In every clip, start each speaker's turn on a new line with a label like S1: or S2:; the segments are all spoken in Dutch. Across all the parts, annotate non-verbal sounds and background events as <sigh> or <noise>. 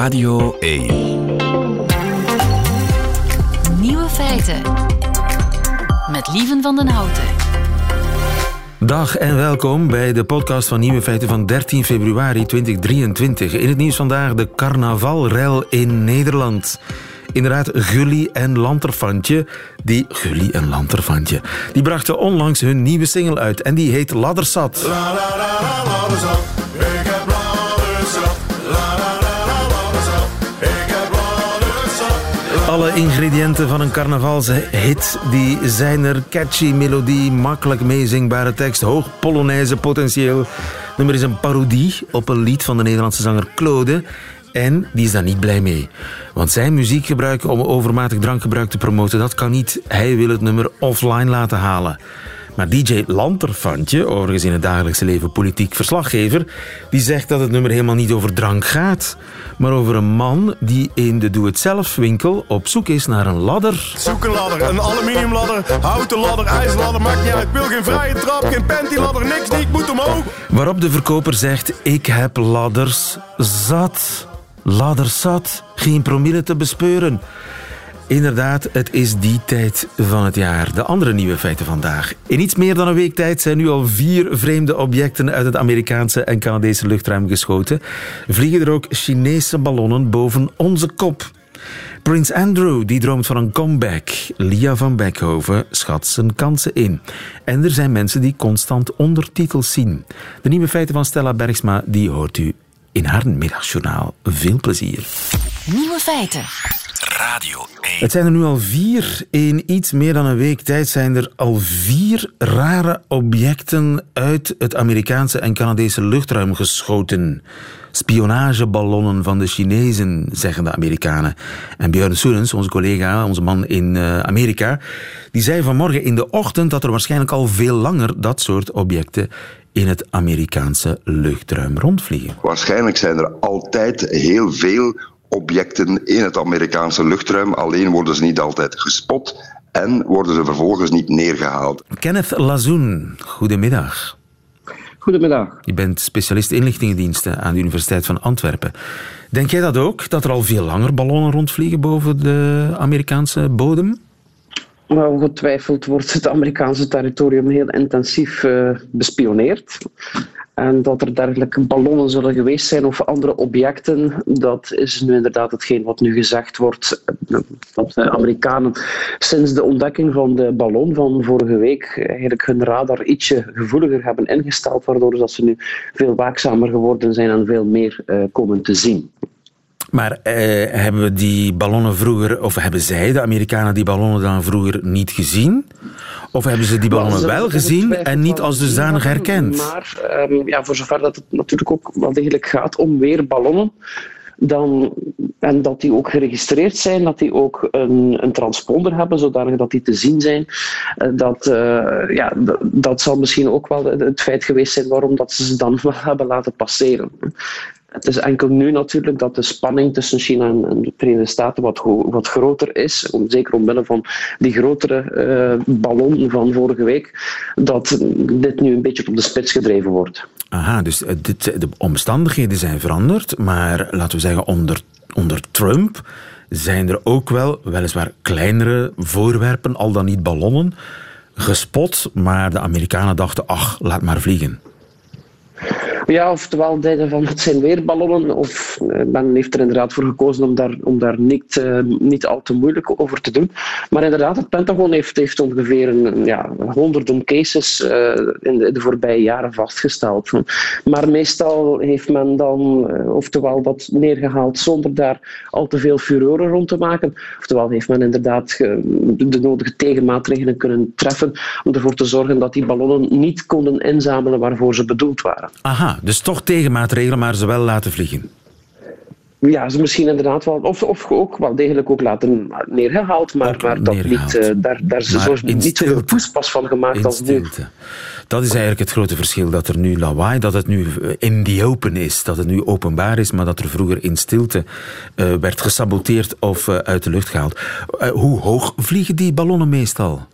S1: Radio 1.
S2: Nieuwe feiten. Met Lieven van den Houten.
S3: Dag en welkom bij de podcast van Nieuwe Feiten van 13 februari 2023. In het nieuws vandaag de carnavalrel in Nederland. Inderdaad, Gully en Lanterfantje, die Gully en Lanterfantje, die brachten onlangs hun nieuwe single uit en die heet Laddersat.
S4: La la la la laddersap,
S3: Alle ingrediënten van een carnavalshit die zijn er. Catchy melodie, makkelijk meezingbare tekst, hoog polonaise potentieel. Het nummer is een parodie op een lied van de Nederlandse zanger Claude. En die is daar niet blij mee. Want zijn muziek gebruiken om overmatig drankgebruik te promoten, dat kan niet. Hij wil het nummer offline laten halen. Maar DJ Lanterfantje, overigens in het dagelijkse leven politiek verslaggever, die zegt dat het nummer helemaal niet over drank gaat, maar over een man die in de doe-het-zelf winkel op zoek is naar een ladder.
S4: Zoek een ladder, een aluminiumladder, houten ladder, ijzerladder, maakt niet uit. Ik wil geen vrije trap, geen pantyladder, niks, niet, ik moet omhoog.
S3: Waarop de verkoper zegt: Ik heb ladders zat. Ladders zat. Geen promille te bespeuren. Inderdaad, het is die tijd van het jaar. De andere nieuwe feiten vandaag. In iets meer dan een week tijd zijn nu al vier vreemde objecten uit het Amerikaanse en Canadese luchtruim geschoten. Vliegen er ook Chinese ballonnen boven onze kop. Prins Andrew die droomt van een comeback. Lia van Beckhoven schat zijn kansen in. En er zijn mensen die constant ondertitels zien. De nieuwe feiten van Stella Bergsma die hoort u in haar middagjournaal. Veel plezier.
S2: Nieuwe feiten.
S1: Radio 1.
S3: Het zijn er nu al vier. In iets meer dan een week tijd zijn er al vier rare objecten uit het Amerikaanse en Canadese luchtruim geschoten. Spionageballonnen van de Chinezen, zeggen de Amerikanen. En Björn Soenens, onze collega, onze man in eh, Amerika, die zei vanmorgen in de ochtend dat er waarschijnlijk al veel langer dat soort objecten in het Amerikaanse luchtruim rondvliegen.
S5: Waarschijnlijk zijn er altijd heel veel objecten in het Amerikaanse luchtruim, alleen worden ze niet altijd gespot en worden ze vervolgens niet neergehaald.
S3: Kenneth Lazoen, goedemiddag.
S6: Goedemiddag.
S3: Je bent specialist inlichtingendiensten aan de Universiteit van Antwerpen. Denk jij dat ook, dat er al veel langer ballonnen rondvliegen boven de Amerikaanse bodem?
S6: Ongetwijfeld wordt het Amerikaanse territorium heel intensief eh, bespioneerd. En dat er dergelijke ballonnen zullen geweest zijn of andere objecten, dat is nu inderdaad hetgeen wat nu gezegd wordt. Dat de Amerikanen sinds de ontdekking van de ballon van vorige week eigenlijk hun radar ietsje gevoeliger hebben ingesteld, waardoor dat ze nu veel waakzamer geworden zijn en veel meer eh, komen te zien.
S3: Maar eh, hebben we die ballonnen vroeger, of hebben zij, de Amerikanen, die ballonnen dan vroeger niet gezien? Of hebben ze die ballonnen wel gezien en niet als dusdanig herkend?
S6: Maar ehm, ja, voor zover dat het natuurlijk ook wel degelijk gaat om weer ballonnen, dan, en dat die ook geregistreerd zijn, dat die ook een, een transponder hebben, zodanig dat die te zien zijn, eh, dat, eh, ja, dat zal misschien ook wel het het feit geweest zijn waarom dat ze ze dan <laughs> wel hebben laten passeren. Het is enkel nu natuurlijk dat de spanning tussen China en de Verenigde Staten wat, wat groter is, om, zeker omwille van die grotere eh, ballon van vorige week, dat dit nu een beetje op de spits gedreven wordt.
S3: Aha, dus eh, dit, de omstandigheden zijn veranderd, maar laten we zeggen onder, onder Trump zijn er ook wel, weliswaar kleinere voorwerpen, al dan niet ballonnen, gespot, maar de Amerikanen dachten, ach, laat maar vliegen.
S6: Ja, oftewel zeiden van het zijn weer ballonnen, of eh, men heeft er inderdaad voor gekozen om daar, om daar niet, eh, niet al te moeilijk over te doen. Maar inderdaad, het Pentagon heeft, heeft ongeveer een ja, honderdom cases eh, in, de, de voorbije jaren vastgesteld. Maar meestal heeft men dan, eh, oftewel dat neergehaald zonder daar al te veel furoren rond te maken, oftewel heeft men inderdaad de nodige tegenmaatregelen kunnen treffen om ervoor te zorgen dat die ballonnen niet konden inzamelen waarvoor ze bedoeld waren.
S3: Aha, dus toch tegenmaatregelen, maar ze wel laten vliegen.
S6: Ja, ze misschien inderdaad wel, of, of ook wel degelijk ook laten neergehaald, maar,
S3: Ook
S6: maar dat
S3: neergehaald.
S6: niet, eh, daar, daar zo,
S3: in
S6: niet zoveel poespas van gemaakt
S3: In
S6: als nu.
S3: Dat is eigenlijk het grote verschil. Dat er nu lawaai, dat het nu eh, in the open is. Dat het nu openbaar is, maar dat er vroeger in stilte eh, werd gesaboteerd of uit de lucht gehaald. Eh, hoe hoog vliegen die ballonnen meestal?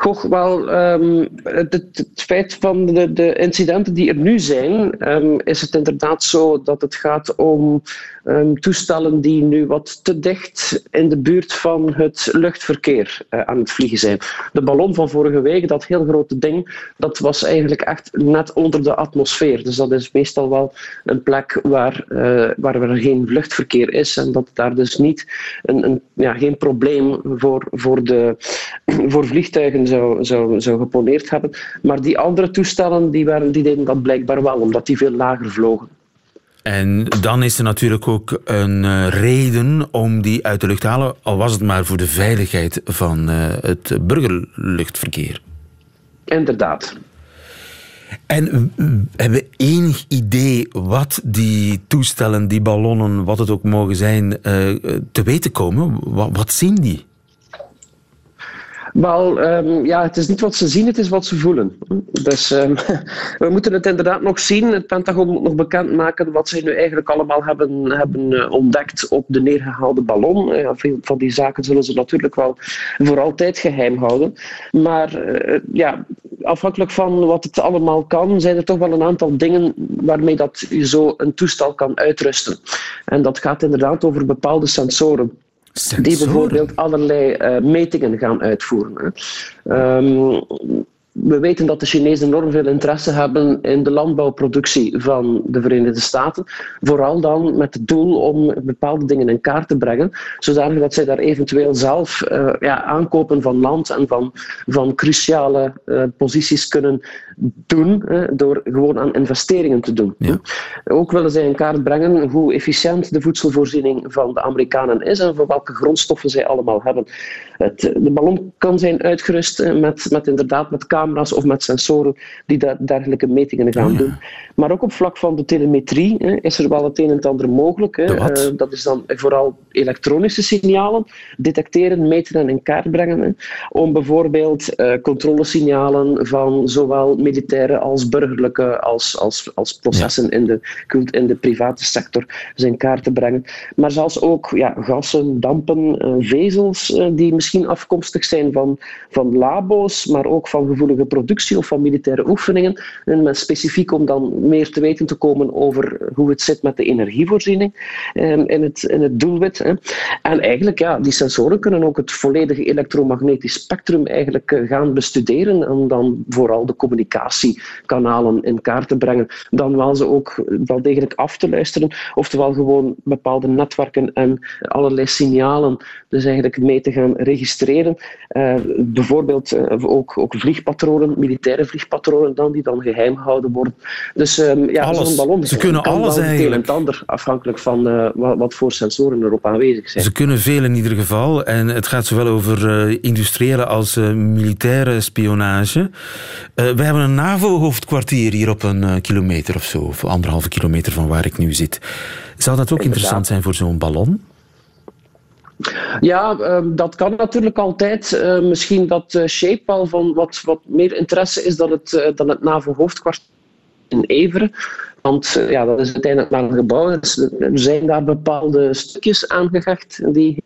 S6: Goh, wel, ehm, het feit van de, de incidenten die er nu zijn, ehm, is het inderdaad zo dat het gaat om ehm, toestellen die nu wat te dicht in de buurt van het luchtverkeer eh, aan het vliegen zijn. De ballon van vorige week, dat heel grote ding, dat was eigenlijk echt net onder de atmosfeer. Dus dat is meestal wel een plek waar, eh, waar er geen luchtverkeer is en dat daar dus niet een, een, ja, geen probleem voor, voor, de, voor vliegtuigen zou, zou, zou geponeerd hebben. Maar die andere toestellen die waren, die deden dat blijkbaar wel, omdat die veel lager vlogen.
S3: En dan is er natuurlijk ook een eh, reden om die uit de lucht te halen, al was het maar voor de veiligheid van eh, het burgerluchtverkeer.
S6: Inderdaad.
S3: En hebben we enig idee wat die toestellen, die ballonnen, wat het ook mogen zijn, eh, te weten komen? Wat, wat zien die?
S6: Wel, ehm, ja, het is niet wat ze zien, het is wat ze voelen. Dus ehm, <laughs> we moeten het inderdaad nog zien. Het Pentagon moet nog bekendmaken wat zij nu eigenlijk allemaal hebben, hebben eh, ontdekt op de neergehaalde ballon. Ja, veel van die zaken zullen ze natuurlijk wel voor altijd geheim houden. Maar eh, ja, afhankelijk van wat het allemaal kan, zijn er toch wel een aantal dingen waarmee dat je zo een toestel kan uitrusten. En dat gaat inderdaad over bepaalde sensoren die bijvoorbeeld allerlei eh, metingen gaan uitvoeren. We weten dat de Chinezen enorm veel interesse hebben in de landbouwproductie van de Verenigde Staten. Vooral dan met het doel om bepaalde dingen in kaart te brengen, zodanig dat zij daar eventueel zelf eh, ja, aankopen van land en van, van cruciale eh, posities kunnen doen, door gewoon aan investeringen te doen.
S3: Ja.
S6: Ook willen zij in kaart brengen hoe efficiënt de voedselvoorziening van de Amerikanen is en voor welke grondstoffen zij allemaal hebben. Het, de ballon kan zijn uitgerust eh, met, met inderdaad met camera's of met sensoren die daar dergelijke metingen gaan
S3: Oh ja.
S6: doen. Maar ook op vlak van de telemetrie hè, is er wel het een en het ander mogelijk. Hè. Eh, dat is dan vooral elektronische signalen detecteren, meten en in kaart brengen. Hè. Om bijvoorbeeld eh, controlesignalen van zowel militaire als burgerlijke als, als, als processen in, de, in de private sector dus in kaart te brengen. Maar zelfs ook ja, gassen, dampen, eh, vezels die misschien afkomstig zijn van, van labo's, maar ook van gevoelige productie of van militaire oefeningen. En met specifiek om dan meer te weten te komen over hoe het zit met de energievoorziening eh, in, het, het doelwit. En eigenlijk, ja, die sensoren kunnen ook het volledige elektromagnetisch spectrum eigenlijk eh, gaan bestuderen en dan vooral de communicatiekanalen in kaart te brengen. Dan wel ze ook wel degelijk af te luisteren, oftewel gewoon bepaalde netwerken en allerlei signalen dus eigenlijk mee te gaan registreren. Eh, bijvoorbeeld eh, ook, ook vliegpatronen, militaire vliegpatronen dan, die dan geheim gehouden worden. Dus ehm, ja, zo'n ballon
S3: Ze kunnen
S6: kan
S3: alles
S6: het een en het ander, afhankelijk van eh, wat, voor sensoren erop aanwezig zijn.
S3: Ze kunnen veel in ieder geval. En het gaat zowel over eh, industriële als eh, militaire spionage. We hebben een NAVO-hoofdkwartier hier op een kilometer of zo. Of anderhalve kilometer van waar ik nu zit. Zou dat ook interessant zijn voor zo'n ballon?
S6: Ja, ehm, dat kan natuurlijk altijd. Eh, misschien dat eh, Shape wel van wat, wat meer interesse is dan het, eh, dan het NAVO-hoofdkwartier in Everen. Want eh, ja, dat is uiteindelijk maar een gebouw. Dus, er zijn daar bepaalde stukjes aangehecht die...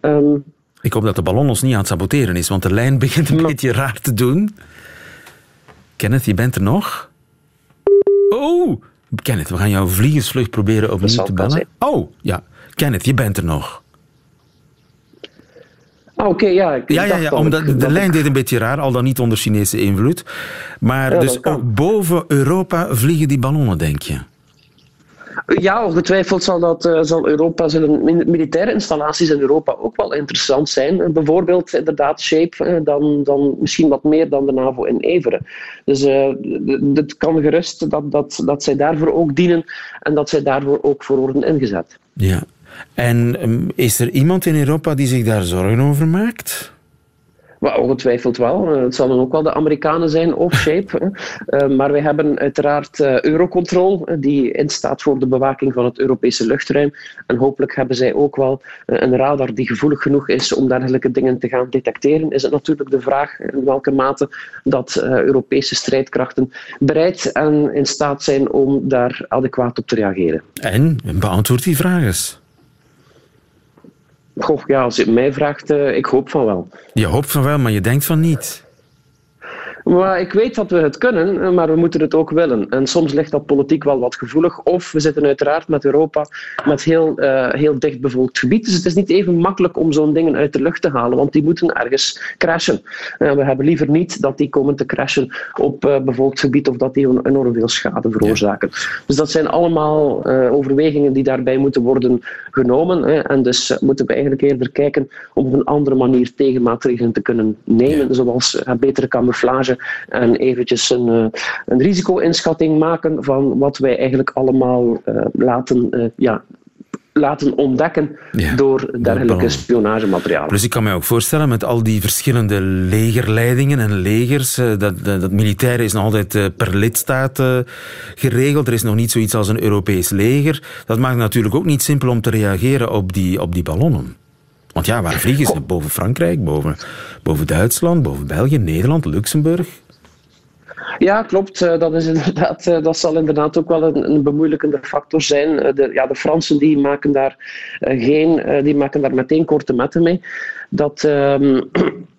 S6: ehm,
S3: Ik hoop dat de ballon ons niet aan het saboteren is, want de lijn begint een beetje raar te doen. Kenneth, je bent er nog? Oh, Kenneth, we gaan jouw vliegensvlucht proberen opnieuw te bellen. Oh, ja. Kenneth, je bent er nog.
S6: ah, oké, ja. ik
S3: Ja, ja, ja
S6: dat
S3: omdat de lijn
S6: ik-
S3: deed een beetje raar, al dan niet onder Chinese invloed. Maar
S6: Ja,
S3: dus ook boven Europa vliegen die ballonnen, denk je?
S6: Ja, ongetwijfeld zal, dat, eh, zal Europa, zullen militaire installaties in Europa ook wel interessant zijn. Eh, Bijvoorbeeld inderdaad Shape, eh, dan, dan misschien wat meer dan de NAVO in Everen. Dus het kan gerust dat, dat, dat zij daarvoor ook dienen en dat zij daarvoor ook voor worden ingezet.
S3: Ja. En ehm, is er iemand in Europa die zich daar zorgen over maakt?
S6: Maar ongetwijfeld wel. Eh, Het zullen ook wel de Amerikanen zijn of <laughs> Shape. Eh, maar wij hebben uiteraard eh, Eurocontrol, die instaat voor de bewaking van het Europese luchtruim. En hopelijk hebben zij ook wel een radar die gevoelig genoeg is om dergelijke dingen te gaan detecteren. Is het natuurlijk de vraag in welke mate dat Europese strijdkrachten bereid en in staat zijn om daar adequaat op te reageren.
S3: En beantwoord die vraag eens.
S6: Goh, ja, als je mij vraagt, eh, ik hoop van wel.
S3: Je hoopt van wel, maar je denkt van niet.
S6: Maar ik weet dat we het kunnen, maar we moeten het ook willen. En soms ligt dat politiek wel wat gevoelig. Of we zitten uiteraard met Europa met heel, eh, heel dicht bevolkt gebied. Dus het is niet even makkelijk om zo'n dingen uit de lucht te halen, want die moeten ergens crashen. En we hebben liever niet dat die komen te crashen op eh, bevolkt gebied of dat die enorm veel schade veroorzaken. Dus dat zijn allemaal overwegingen die daarbij moeten worden genomen. Hè. En dus moeten we eigenlijk eerder kijken om op een andere manier tegenmaatregelen te kunnen nemen, zoals eh, betere camouflage en eventjes een, eh, een risico-inschatting maken van wat wij eigenlijk allemaal eh, laten, eh, ja, laten ontdekken
S3: Ja,
S6: door dergelijke spionagemateriaal.
S3: Dus ik kan me ook voorstellen, met al die verschillende legerleidingen en legers, dat, dat, dat militaire is nog altijd per lidstaat geregeld. Er is nog niet zoiets als een Europees leger. Dat maakt het natuurlijk ook niet simpel om te reageren op die, op die ballonnen. Want ja, waar vliegen ze? Boven Frankrijk, boven, boven Duitsland, boven België, Nederland, Luxemburg.
S6: Ja, klopt. Eh, Dat, is <laughs> inderdaad, eh, dat zal inderdaad ook wel een, een bemoeilijkende factor zijn. Eh, De, ja, de Fransen die maken, daar, geen, die maken daar meteen korte metten mee. Dat, ehm, <clears throat>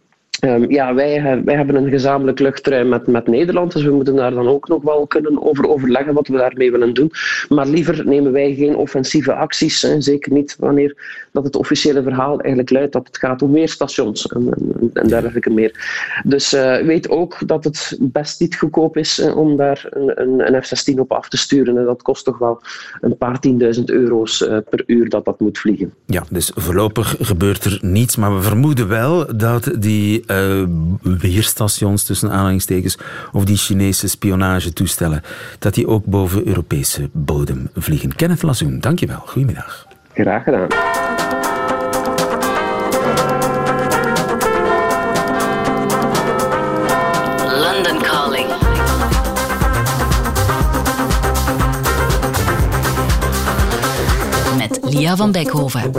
S6: ehm, ja, wij, he- wij hebben een gezamenlijk luchtruim met, met Nederland, dus we moeten daar dan ook nog wel kunnen over overleggen wat we daarmee willen doen. Maar liever nemen wij geen offensieve acties, zeker niet wanneer dat het officiële verhaal eigenlijk luidt dat het gaat om meer stations en, en, en dergelijke meer. Dus eh, weet ook dat het best niet goedkoop is eh, om daar een, een, een F-16 op af te sturen. En dat kost toch wel een paar tienduizend euro's eh, per uur dat dat moet vliegen.
S3: Ja, dus voorlopig gebeurt er niets, maar we vermoeden wel dat die eh, weerstations, tussen aanhalingstekens, of die Chinese spionagetoestellen, dat die ook boven Europese bodem vliegen. Kenneth Lazoen, dankjewel. Goedemiddag.
S6: Graag gedaan.
S2: Lia van Beckhoven.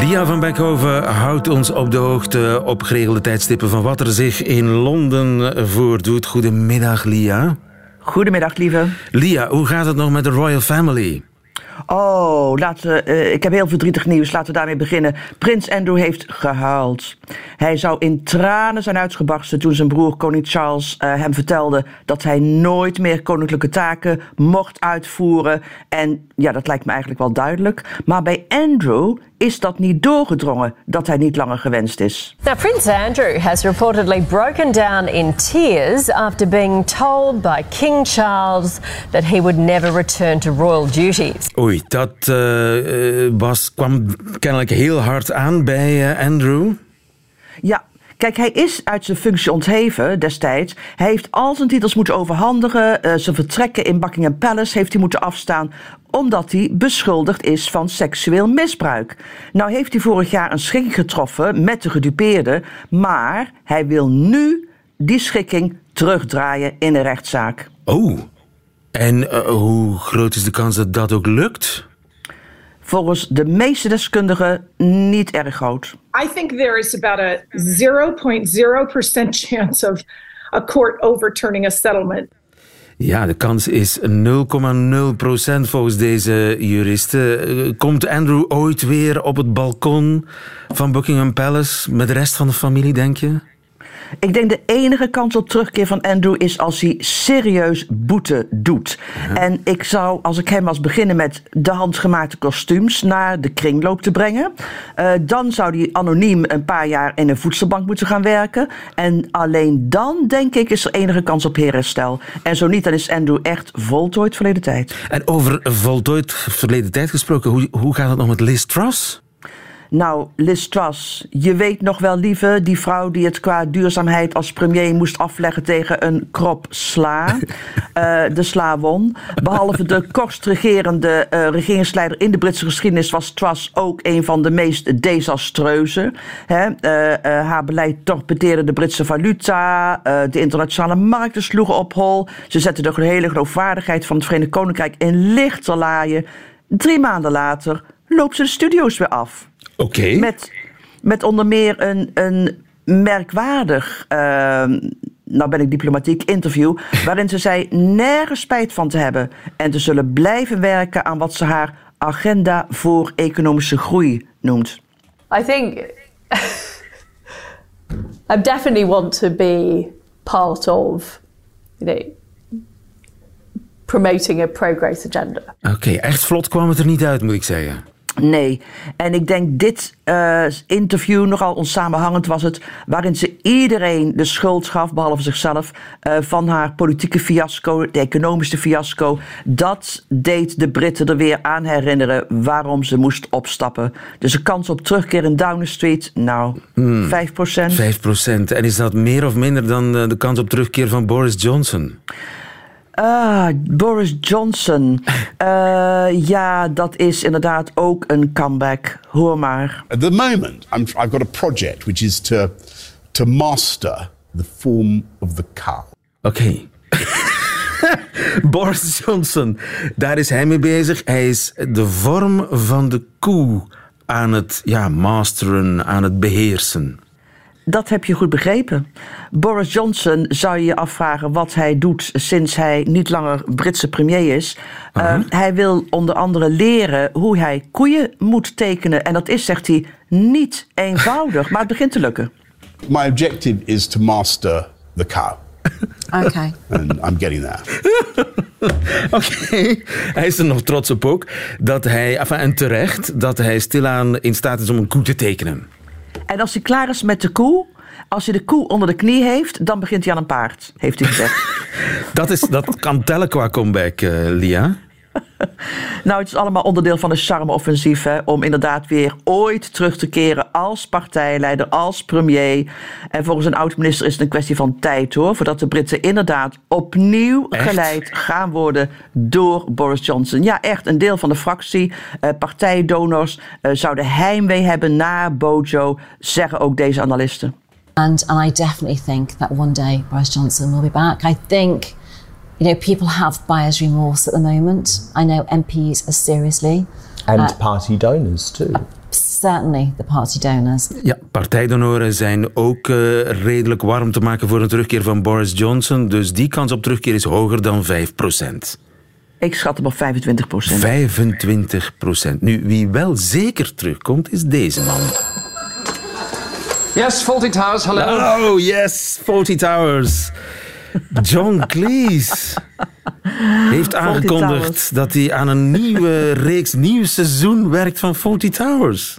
S3: Lia van Beckhoven houdt ons op de hoogte op geregelde tijdstippen van wat er zich in Londen voordoet. Goedemiddag, Lia.
S7: Goedemiddag, lieve.
S3: Lia, hoe gaat het nog met de Royal Family?
S7: Oh, laten eh, ik heb heel verdrietig nieuws. Laten we daarmee beginnen. Prins Andrew heeft gehuild. Hij zou in tranen zijn uitgebarsten toen zijn broer koning Charles eh, hem vertelde dat hij nooit meer koninklijke taken mocht uitvoeren. En ja, dat lijkt me eigenlijk wel duidelijk. Maar bij Andrew is dat niet doorgedrongen dat hij niet langer gewenst is.
S8: Now, Prince Andrew has reportedly broken down in tears after being told by King Charles that he would never return to royal duties.
S3: Oei, dat eh, eh, was, kwam kennelijk heel hard aan bij eh, Andrew.
S7: Ja, kijk, hij is uit zijn functie ontheven destijds. Hij heeft al zijn titels moeten overhandigen. eh, zijn vertrekken in Buckingham Palace heeft hij moeten afstaan omdat hij beschuldigd is van seksueel misbruik. Nou heeft hij vorig jaar een schikking getroffen met de gedupeerde, maar hij wil nu die schikking terugdraaien in een rechtszaak.
S3: Oh, en eh, hoe groot is de kans dat dat ook lukt?
S7: Volgens de meeste deskundigen niet erg groot.
S9: I think there is about a 0.0% <laughs> chance of a court overturning a settlement.
S3: Ja, de kans is 0,0% volgens deze juristen. Eh, Komt Andrew ooit weer op het balkon van Buckingham Palace met de rest van de familie, denk je?
S7: Ik denk de enige kans op terugkeer van Andrew is als hij serieus boete doet. En ik zou, als ik hem was, beginnen met de handgemaakte kostuums naar de kringloop te brengen. Eh, dan zou hij anoniem een paar jaar in een voedselbank moeten gaan werken. En alleen dan, denk ik, is er enige kans op herstel. En zo niet, dan is Andrew echt voltooid verleden tijd.
S3: En over voltooid verleden tijd gesproken, hoe, hoe gaat het nog met Liz Truss?
S7: Nou, Liz Truss, je weet nog wel, lieve, die vrouw die het qua duurzaamheid als premier moest afleggen tegen een krop sla. <laughs> Eh, de sla won. Behalve de kortst regerende eh, regeringsleider in de Britse geschiedenis was Truss ook een van de meest desastreuze. Hè? Eh, haar beleid torpedeerde de Britse valuta, de internationale markten sloegen op hol. Ze zette de hele geloofwaardigheid van het Verenigd Koninkrijk in lichte laaien. Drie maanden later loopt ze de studio's weer af.
S3: Oké.
S7: Met, met onder meer een, een merkwaardig, ehm, nou ben ik diplomatiek, interview. <laughs> waarin ze zei nergens spijt van te hebben. en te zullen blijven werken aan wat ze haar agenda voor economische groei noemt.
S10: I think <laughs> I definitely want to be part of, you know, promoting a progress agenda.
S3: Oké, echt vlot kwam het er niet uit, moet ik zeggen.
S7: Nee, en ik denk dit eh, interview, nogal onsamenhangend was het, waarin ze iedereen de schuld gaf, behalve zichzelf, eh, van haar politieke fiasco, de economische fiasco. Dat deed de Britten er weer aan herinneren waarom ze moest opstappen. Dus de kans op terugkeer in Downing Street, nou, 5%.
S3: 5 procent. En is dat meer of minder dan eh, de kans op terugkeer van Boris Johnson?
S7: Ah, Boris Johnson. <laughs> Eh, ja, dat is inderdaad ook een comeback. Hoor maar.
S11: At the moment, I'm, I've got a project which is to, to master the form of the cow.
S3: Oké. <laughs> Boris Johnson, daar is hij mee bezig. Hij is de vorm van de koe aan het ja, masteren, aan het beheersen.
S7: Dat heb je goed begrepen. Boris Johnson zou je je afvragen wat hij doet sinds hij niet langer Britse premier is. Uh, hij wil onder andere leren hoe hij koeien moet tekenen. En dat is, zegt hij, niet eenvoudig, maar het begint te lukken.
S11: My objective is to master the cow.
S2: Okay.
S11: And I'm getting there. <laughs>
S3: Oké, hij is er nog trots op ook. Dat hij, enfin, en terecht, dat hij stilaan in staat is om een koe te tekenen.
S7: En als hij klaar is met de koe, als hij de koe onder de knie heeft, dan begint hij aan een paard, heeft hij gezegd. <laughs>
S3: Dat, is, dat kan tellen qua comeback, eh, Lia. <laughs>
S7: Nou, het is allemaal onderdeel van de charme-offensief. Hè, om inderdaad weer ooit terug te keren als partijleider, als premier. En volgens een oud-minister is het een kwestie van tijd hoor. Voordat de Britten inderdaad opnieuw
S3: Echt?
S7: geleid gaan worden door Boris Johnson. Ja, echt. Een deel van de fractie, eh, partijdonors, eh, zouden heimwee hebben naar Bojo, zeggen ook deze analisten.
S12: And, and I definitely think that one day Boris Johnson will be back. I think, you know, people have buyer's remorse at the moment. I know MPs are seriously.
S13: And
S12: Uh,
S13: party donors too.
S12: Certainly the party donors.
S3: Ja, partijdonoren zijn ook eh, redelijk warm te maken voor een terugkeer van Boris Johnson. Dus die kans op terugkeer is hoger dan 5 procent.
S7: Ik schat hem op 25 procent.
S3: 25 procent. Nu, wie wel zeker terugkomt, is deze man.
S14: Yes, Faulty Towers, hello.
S3: Oh, yes, Faulty Towers. John Cleese heeft aangekondigd dat hij aan een nieuwe reeks, nieuw seizoen werkt van Faulty Towers.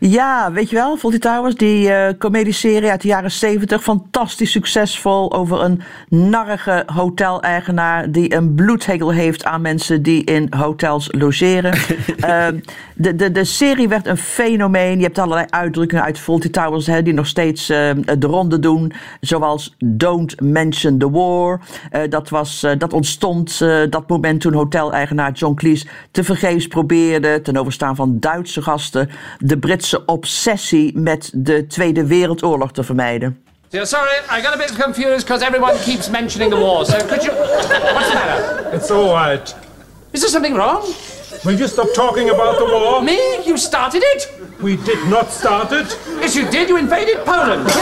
S7: Ja, weet je wel, Fawlty Towers, die eh comedieserie uit de jaren 70, fantastisch succesvol over een narrige hoteleigenaar die een bloedhegel heeft aan mensen die in hotels logeren. <laughs> Eh, de, de, de serie werd een fenomeen. Je hebt allerlei uitdrukkingen uit Fawlty Towers hè, die nog steeds de ronde doen, zoals Don't Mention the War. Eh, dat, was, eh, dat ontstond dat moment toen hoteleigenaar John Cleese te vergeefs probeerde, ten overstaan van Duitse gasten, de Britse obsessie met de Tweede Wereldoorlog te vermijden.
S14: Yeah, sorry, I got a bit confused because everyone keeps mentioning the war. So could you. What's the matter?
S4: It's all right.
S14: Is there something wrong?
S4: Will you stop talking about the war?
S14: Me? You started it?
S4: We did not start it.
S14: Yes, you did. You invaded Poland. <laughs>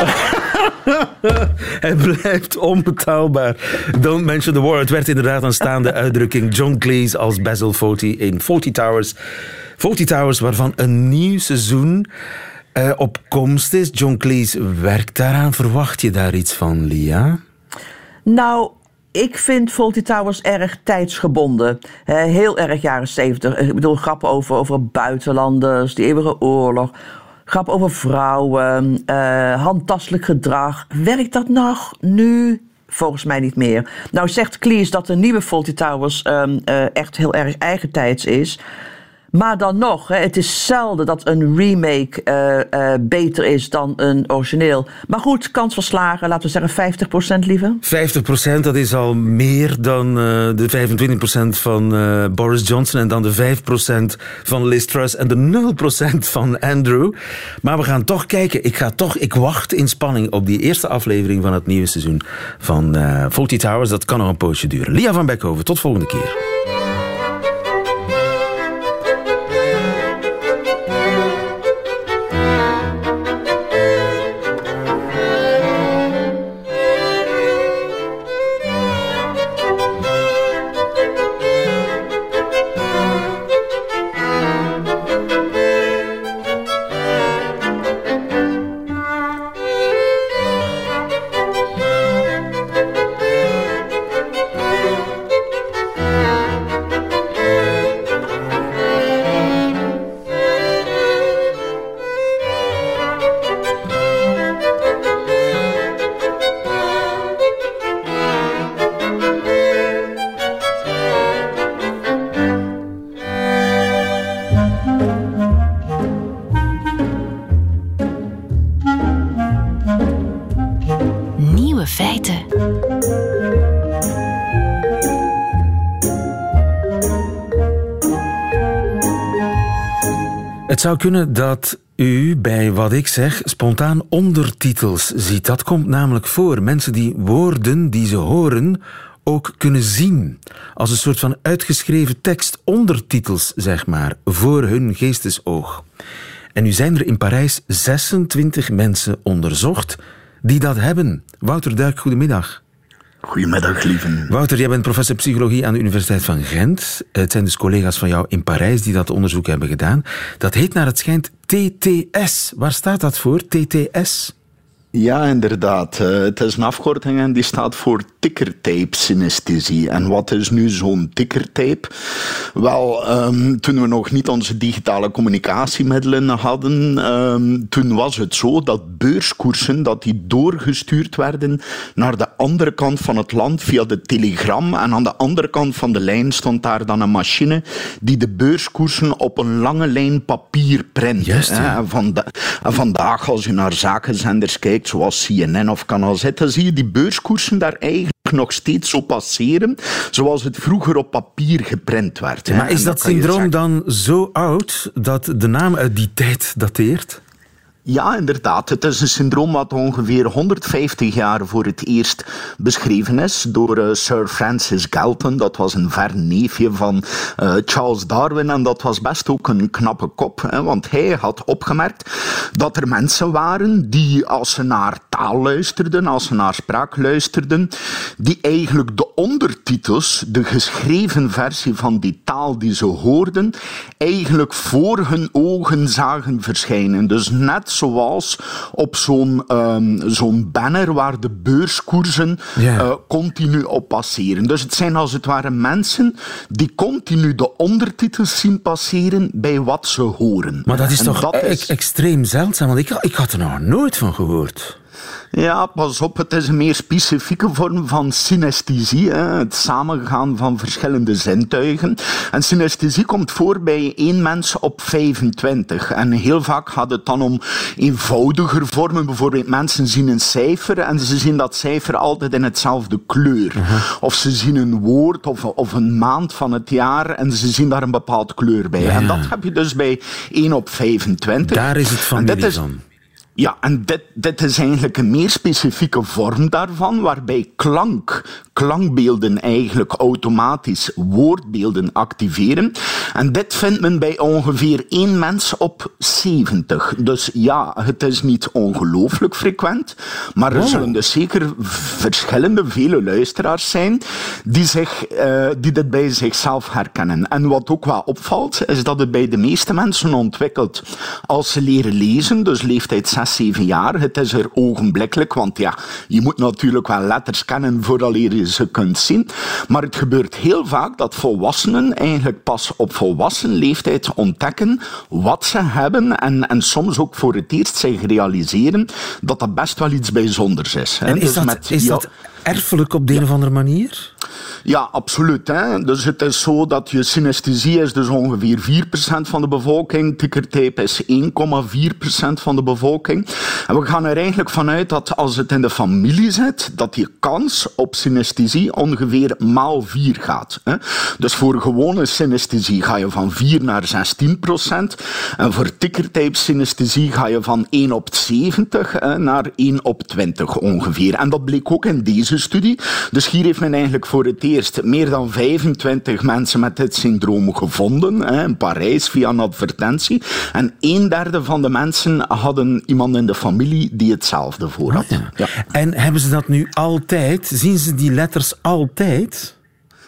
S3: Hij blijft onbetaalbaar. Don't mention the war. Het werd inderdaad een staande uitdrukking. John Cleese als Basil Fawlty in Fawlty Towers. Fawlty Towers, waarvan een nieuw seizoen eh, op komst is. John Cleese werkt daaraan. Verwacht je daar iets van, Lia?
S7: Nou, ik vind Fawlty Towers erg tijdsgebonden. Eh, heel erg jaren 70. Ik bedoel, grappen over, over buitenlanders, die eeuwige oorlog. Grappen over vrouwen, eh, handtastelijk gedrag. Werkt dat nog nu? Volgens mij niet meer. Nou zegt Cleese dat de nieuwe Fawlty Towers ehm, eh, echt heel erg eigentijds is. Maar dan nog, het is zelden dat een remake eh, eh, beter is dan een origineel. Maar goed, kans van slagen, laten we zeggen 50% liever.
S3: 50% dat is al meer dan eh, de 25% van Boris Johnson en dan de 5% van Liz Truss en de 0% van Andrew. Maar we gaan toch kijken. Ik, ga toch, ik wacht in spanning op die eerste aflevering van het nieuwe seizoen van Fawlty Towers. Dat kan nog een poosje duren. Lia van Beckhoven, tot volgende keer. Zou kunnen dat u bij wat ik zeg spontaan ondertitels ziet. Dat komt namelijk voor. Mensen die woorden die ze horen ook kunnen zien. Als een soort van uitgeschreven tekst, ondertitels zeg maar, voor hun geestesoog. En nu zijn er in Parijs 26 mensen onderzocht die dat hebben. Wouter Duik, goedemiddag.
S13: Goedemiddag, lieven.
S3: Wouter, jij bent professor psychologie aan de Universiteit van Gent. Het zijn dus collega's van jou in Parijs die dat onderzoek hebben gedaan. Dat heet naar het schijnt TTS. Waar staat dat voor, TTS?
S13: Ja, inderdaad. Eh, het is een afkorting en die staat voor tickertape synesthesie. En wat is nu zo'n tickertape? Wel, ehm, toen we nog niet onze digitale communicatiemiddelen hadden, ehm, toen was het zo dat beurskoersen dat die doorgestuurd werden naar de andere kant van het land via de telegram. En aan de andere kant van de lijn stond daar dan een machine die de beurskoersen op een lange lijn papier.
S3: Juist, ja.
S13: En en vandaag, als je naar zakenzenders kijkt, zoals CNN of Kanaal Z, dan zie je die beurskoersen daar eigenlijk nog steeds zo passeren, zoals het vroeger op papier geprent werd. hè.
S3: Maar is dat syndroom dan zo oud dat de naam uit die tijd dateert?
S13: Ja, inderdaad. Het is een syndroom wat ongeveer 150 jaar voor het eerst beschreven is door eh, Sir Francis Galton. Dat was een ver neefje van eh, Charles Darwin en dat was best ook een knappe kop, hè, want hij had opgemerkt dat er mensen waren die als ze naar taal luisterden, als ze naar spraak luisterden, die eigenlijk de ondertitels, de geschreven versie van die taal die ze hoorden, eigenlijk voor hun ogen zagen verschijnen. Dus net zoals op zo'n ehm, zo'n banner waar de beurskoersen eh, continu op passeren. Dus het zijn als het ware mensen die continu de ondertitels zien passeren bij wat ze horen.
S3: Maar dat is
S13: En
S3: toch
S13: dat
S3: e-
S13: is-
S3: extreem zeldzaam, want ik, ik had er nog nooit van gehoord.
S13: Ja, pas op, het is een meer specifieke vorm van synesthesie, hè, het samengaan van verschillende zintuigen. En synesthesie komt voor bij één mens op 25. En heel vaak gaat het dan om eenvoudiger vormen. Bijvoorbeeld mensen zien een cijfer en ze zien dat cijfer altijd in hetzelfde kleur. Of ze zien een woord of, of een maand van het jaar en ze zien daar een bepaald kleur bij.
S3: Ja.
S13: En dat heb je dus bij 1 op 25.
S3: Daar is het
S13: En
S3: familie
S13: dit is-
S3: van.
S13: Ja, en dit, dit is eigenlijk een meer specifieke vorm daarvan, waarbij klank, klankbeelden eigenlijk automatisch woordbeelden activeren. En dit vindt men bij ongeveer één mens op 70. Dus ja, het is niet ongelooflijk frequent, maar er
S3: Wow.
S13: zullen dus zeker verschillende, vele luisteraars zijn die, zich, eh, die dit bij zichzelf herkennen. En wat ook wel opvalt, is dat het bij de meeste mensen ontwikkelt als ze leren lezen, dus leeftijd 6, 7 jaar. Het is er ogenblikkelijk, want ja, je moet natuurlijk wel letters kennen voordat je ze kunt zien. Maar het gebeurt heel vaak dat volwassenen eigenlijk pas op volwassen leeftijd ontdekken wat ze hebben en, en soms ook voor het eerst zich realiseren dat dat best wel iets bijzonders is. hè.
S3: En is
S13: Dus
S3: dat,
S13: met
S3: is dat erfelijk op de een of andere manier?
S13: ja, absoluut. Hè. Dus het is zo dat je synesthesie is dus ongeveer 4% van de bevolking. Tickertape is 1,4% van de bevolking. En we gaan er eigenlijk vanuit dat als het in de familie zit, dat die kans op synesthesie ongeveer maal 4 gaat. Hè. Dus voor gewone synesthesie ga je van 4 naar 16%. En voor tickertape synesthesie ga je van 1 op 70 hè, naar 1 op 20 ongeveer. En dat bleek ook in deze studie. Dus hier heeft men eigenlijk voor het eerst meer dan 25 mensen met dit syndroom gevonden hè, in Parijs via een advertentie. En een derde van de mensen hadden iemand in de familie die hetzelfde voor had. Ja.
S3: En hebben ze dat nu altijd? Zien ze die letters altijd?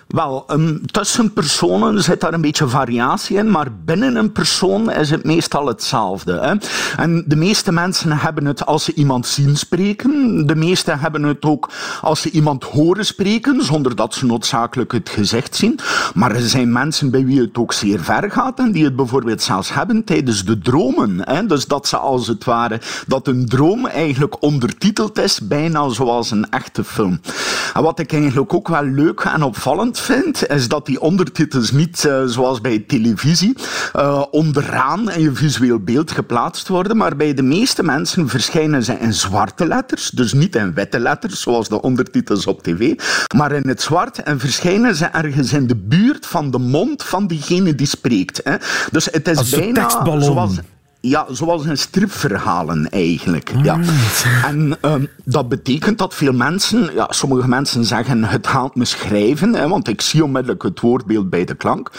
S13: Wel, um, tussen personen zit daar een beetje variatie in, maar binnen een persoon is het meestal hetzelfde. Hè? En de meeste mensen hebben het als ze iemand zien spreken. De meeste hebben het ook als ze iemand horen spreken, zonder dat ze noodzakelijk het gezicht zien. Maar er zijn mensen bij wie het ook zeer ver gaat en die het bijvoorbeeld zelfs hebben tijdens de dromen. Hè? Dus dat ze als het ware, dat een droom eigenlijk ondertiteld is, bijna zoals een echte film. En wat ik eigenlijk ook wel leuk en opvallend vind, is dat die ondertitels niet, eh, zoals bij televisie, eh, onderaan in je visueel beeld geplaatst worden, maar bij de meeste mensen verschijnen ze in zwarte letters, dus niet in witte letters, zoals de ondertitels op tv, maar in het zwart en verschijnen ze ergens in de buurt van de mond van diegene die spreekt. Hè. Dus het is
S3: Als
S13: bijna
S3: tekstballon.
S13: zoals... Ja, zoals in stripverhalen eigenlijk. Ja. En ehm, dat betekent dat veel mensen, ja, sommige mensen zeggen het gaat me schrijven, hè, want ik zie onmiddellijk het woordbeeld bij de klank.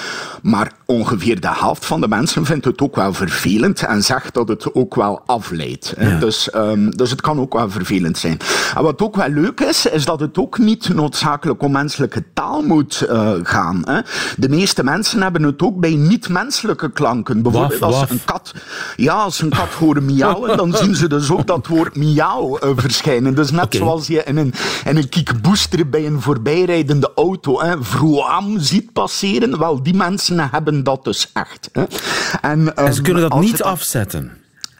S13: Maar ongeveer de helft van de mensen vindt het ook wel vervelend en zegt dat het ook wel afleidt. Hè.
S3: Ja.
S13: Dus, ehm, dus het kan ook wel vervelend zijn. En wat ook wel leuk is, is dat het ook niet noodzakelijk om menselijke taal moet eh, gaan. Hè. De meeste mensen hebben het ook bij niet-menselijke klanken. Bijvoorbeeld
S3: Waf,
S13: als
S3: waf.
S13: een kat ja, als ze een kat horen miauwen, dan zien ze dus ook dat woord miauw eh, verschijnen. Dus net zoals je in een, in een kiekboestrip bij een voorbijrijdende auto hè, vroam ziet passeren, wel, die mensen hebben dat dus echt. Hè. En,
S3: En ze
S13: ehm,
S3: kunnen dat niet afzetten.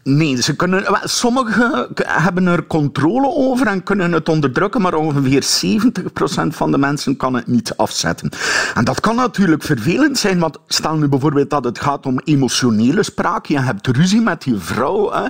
S13: Nee, ze kunnen, sommigen hebben er controle over en kunnen het onderdrukken, maar ongeveer 70% van de mensen kan het niet afzetten. En dat kan natuurlijk vervelend zijn, want stel nu bijvoorbeeld dat het gaat om emotionele spraak. Je hebt ruzie met je vrouw hè,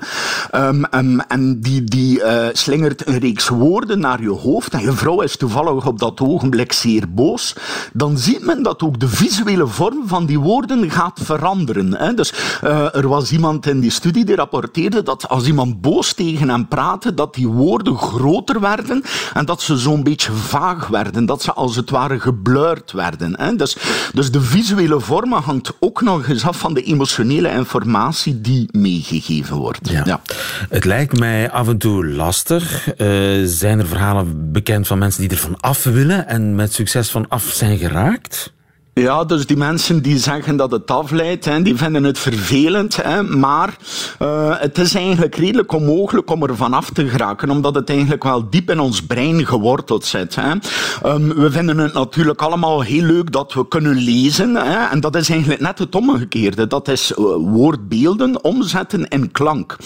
S13: ehm, ehm, en die, die eh, slingert een reeks woorden naar je hoofd en je vrouw is toevallig op dat ogenblik zeer boos. Dan ziet men dat ook de visuele vorm van die woorden gaat veranderen. Dus eh, er was iemand in die studie die rapporteerde dat als iemand boos tegen hem praatte, dat die woorden groter werden en dat ze zo'n beetje vaag werden. Dat ze als het ware gebluurd werden. Hè. Dus, dus de visuele vorm hangt ook nog eens af van de emotionele informatie die meegegeven wordt.
S3: Ja. Het lijkt mij af en toe lastig. Eh, zijn er verhalen bekend van mensen die ervan af willen en met succes van af zijn geraakt?
S13: Ja, dus die mensen die zeggen dat het afleidt, hè, die vinden het vervelend. Hè, maar eh, het is eigenlijk redelijk onmogelijk om er vanaf te geraken, omdat het eigenlijk wel diep in ons brein geworteld zit. Hè. Ehm, we vinden het natuurlijk allemaal heel leuk dat we kunnen lezen. Hè, en dat is eigenlijk net het omgekeerde. Dat is eh, woordbeelden omzetten in klank.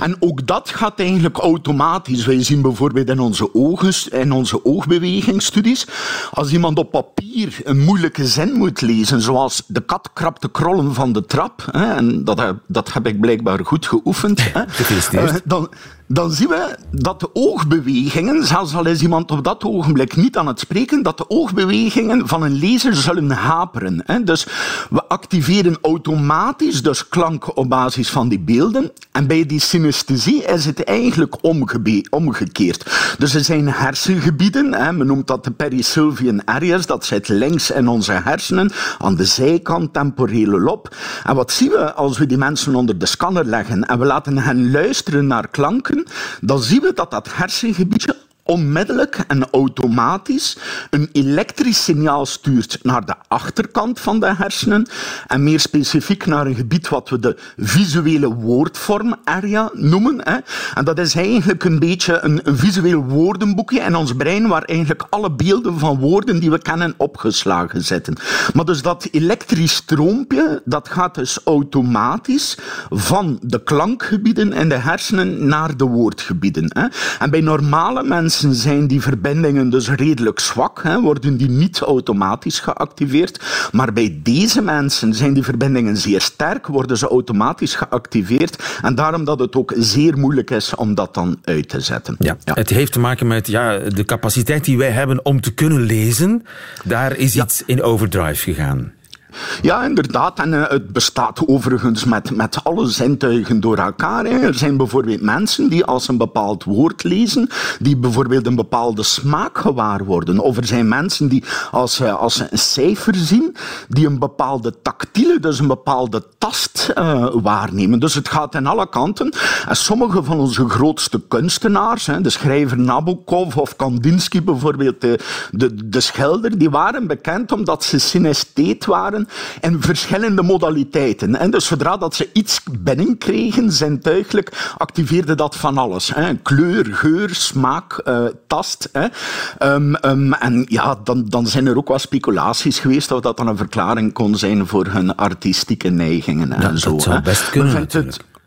S13: En ook dat gaat eigenlijk automatisch. Wij zien bijvoorbeeld in onze, ogen, in onze oogbewegingsstudies, als iemand op papier een moeilijke zin moet lezen, zoals de kat krabt de krollen van de trap, hè, en dat, heb- dat heb ik blijkbaar goed geoefend, hè, <laughs> eh, dan, dan zien we dat de oogbewegingen, zelfs al is iemand op dat ogenblik niet aan het spreken, dat de oogbewegingen van een lezer zullen haperen. Dus we activeren automatisch dus klank op basis van die beelden. En bij die synesthesie is het eigenlijk omgekeerd. Dus er zijn hersengebieden, hè, men noemt dat de perisylvian areas, dat zit links in onze hersenen, aan de zijkant temporele lob. En wat zien we als we die mensen onder de scanner leggen en we laten hen luisteren naar klanken, dan zien we dat dat hersengebiedje onmiddellijk en automatisch een elektrisch signaal stuurt naar de achterkant van de hersenen en meer specifiek naar een gebied wat we de visuele woordvorm area noemen. Hè. En dat is eigenlijk een beetje een, visueel woordenboekje in ons brein waar eigenlijk alle beelden van woorden die we kennen opgeslagen zitten. Maar dus dat elektrisch stroompje, dat gaat dus automatisch van de klankgebieden in de hersenen naar de woordgebieden. Hè. En bij normale mensen zijn die verbindingen dus redelijk zwak, hè, worden die niet automatisch geactiveerd. Maar bij deze mensen zijn die verbindingen zeer sterk, worden ze automatisch geactiveerd. En daarom dat het ook zeer moeilijk is om dat dan uit te zetten.
S3: Ja, Het heeft te maken met ja, de capaciteit die wij hebben om te kunnen lezen. Daar is iets in overdrive gegaan.
S13: Ja, inderdaad. En eh, het bestaat overigens met, met alle zintuigen door elkaar. Hè. Er zijn bijvoorbeeld mensen die als een bepaald woord lezen, die bijvoorbeeld een bepaalde smaak gewaar worden. Of er zijn mensen die als, ze- als ze een cijfer zien, die een bepaalde tactiele, dus een bepaalde tast eh, waarnemen. Dus het gaat in alle kanten. En sommige van onze grootste kunstenaars, hè, de schrijver Nabokov of Kandinsky bijvoorbeeld, de, de, de schilder, die waren bekend omdat ze synestheet waren in verschillende modaliteiten. En dus zodra dat ze iets binnenkregen, zintuigelijk, activeerde dat van alles. Hè. Kleur, geur, smaak, eh, tast. Hè. Ehm, ehm, en ja, dan, dan zijn er ook wat speculaties geweest of dat dan een verklaring kon zijn voor hun artistieke neigingen en
S3: dat
S13: zo.
S3: zou
S13: hè.
S3: best kunnen,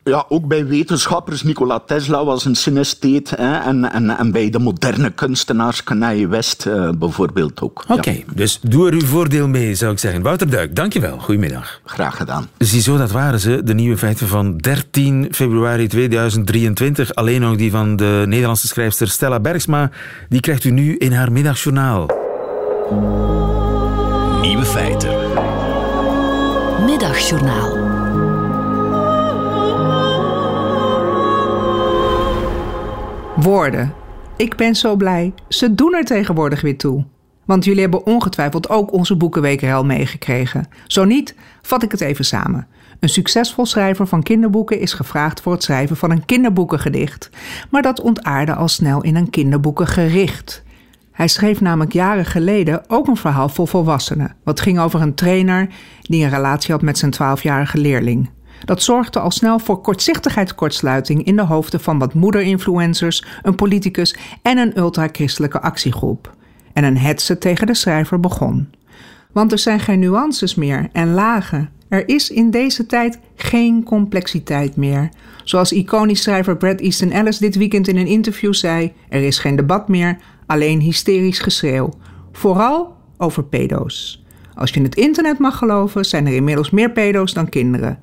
S13: Ja, ook bij wetenschappers. Nikola Tesla was een synestheet. Hè, en, en, en bij de moderne kunstenaars, Kanye West eh, bijvoorbeeld ook.
S3: Oké, dus doe er uw voordeel mee, zou ik zeggen. Wouter Duik, dankjewel. Goedemiddag.
S13: Graag gedaan.
S3: Ziezo, dat waren ze, de nieuwe feiten van 13 februari 2023. Alleen nog die van de Nederlandse schrijfster Stella Bergsma. Die krijgt u nu in haar middagjournaal.
S1: Nieuwe feiten.
S2: Middagjournaal.
S15: Woorden. Ik ben zo blij. Ze doen er tegenwoordig weer toe. Want jullie hebben ongetwijfeld ook onze Boekenweek meegekregen. Zo niet, vat ik het even samen. Een succesvol schrijver van kinderboeken is gevraagd voor het schrijven van een kinderboekengedicht. Maar dat ontaarde al snel in een kinderboekengericht. Hij schreef namelijk jaren geleden ook een verhaal voor volwassenen. Wat ging over een trainer die een relatie had met zijn 12-jarige leerling. Dat zorgde al snel voor kortzichtigheidskortsluiting in de hoofden van wat moederinfluencers, een politicus en een ultra-christelijke actiegroep. En een hetze tegen de schrijver begon. Want er zijn geen nuances meer en lagen. Er is in deze tijd geen complexiteit meer. Zoals iconisch schrijver Brad Easton Ellis dit weekend in een interview zei: er is geen debat meer, alleen hysterisch geschreeuw. Vooral over pedo's. Als je het internet mag geloven, zijn er inmiddels meer pedo's dan kinderen.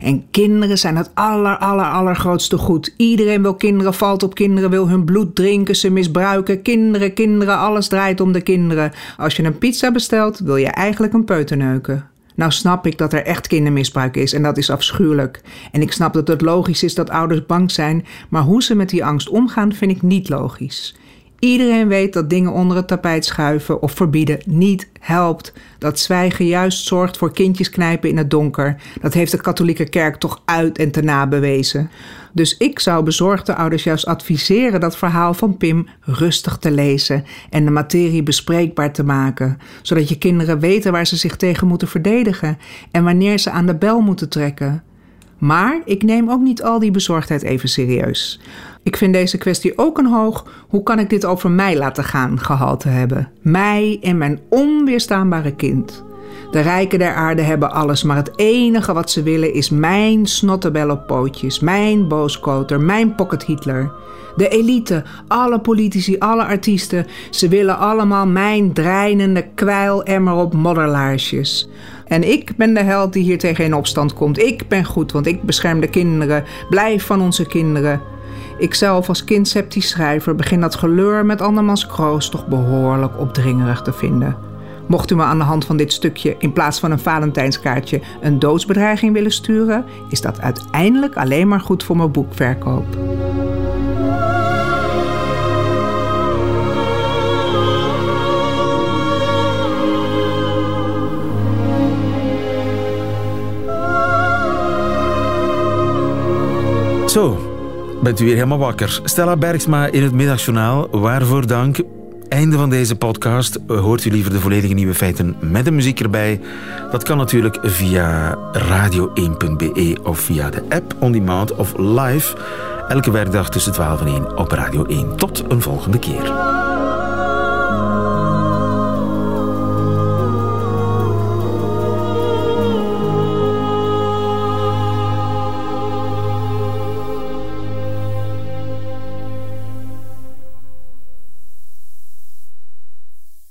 S15: En kinderen zijn het aller, aller, allergrootste goed. Iedereen wil kinderen, valt op kinderen, wil hun bloed drinken, ze misbruiken. Kinderen, kinderen, alles draait om de kinderen. Als je een pizza bestelt, wil je eigenlijk een peuterneuken. Nou snap ik dat er echt kindermisbruik is en dat is afschuwelijk. En ik snap dat het logisch is dat ouders bang zijn, maar hoe ze met die angst omgaan vind ik niet logisch. Iedereen weet dat dingen onder het tapijt schuiven of verbieden niet helpt. Dat zwijgen juist zorgt voor kindjes knijpen in het donker. Dat heeft de katholieke kerk toch uit en te na bewezen. Dus ik zou bezorgde ouders juist adviseren dat verhaal van Pim rustig te lezen en de materie bespreekbaar te maken, zodat je kinderen weten waar ze zich tegen moeten verdedigen en wanneer ze aan de bel moeten trekken. Maar ik neem ook niet al die bezorgdheid even serieus. Ik vind deze kwestie ook een hoog hoe kan ik dit over mij laten gaan gehalte hebben. Mij en mijn onweerstaanbare kind. De rijken der aarde hebben alles, maar het enige wat ze willen is mijn snottebel op pootjes, mijn booskoter, mijn pocket Hitler. De elite, alle politici, alle artiesten, ze willen allemaal mijn dreinende kwijlemmer op modderlaarsjes. En ik ben de held die hier tegen in opstand komt. Ik ben goed, want ik bescherm de kinderen. Blijf van onze kinderen. Ikzelf als kind sceptisch schrijver begin dat geleur met andermans kroos toch behoorlijk opdringerig te vinden. Mocht u me aan de hand van dit stukje in plaats van een Valentijnskaartje een doodsbedreiging willen sturen, is dat uiteindelijk alleen maar goed voor mijn boekverkoop.
S3: Zo, bent u weer helemaal wakker. Stella Bergsma in het middagjournaal. Waarvoor dank. Einde van deze podcast. Hoort u liever de volledige nieuwe feiten met de muziek erbij? Dat kan natuurlijk via radio1.be of via de app On Demand of live. Elke werkdag tussen 12 en 1 op Radio 1. Tot een volgende keer.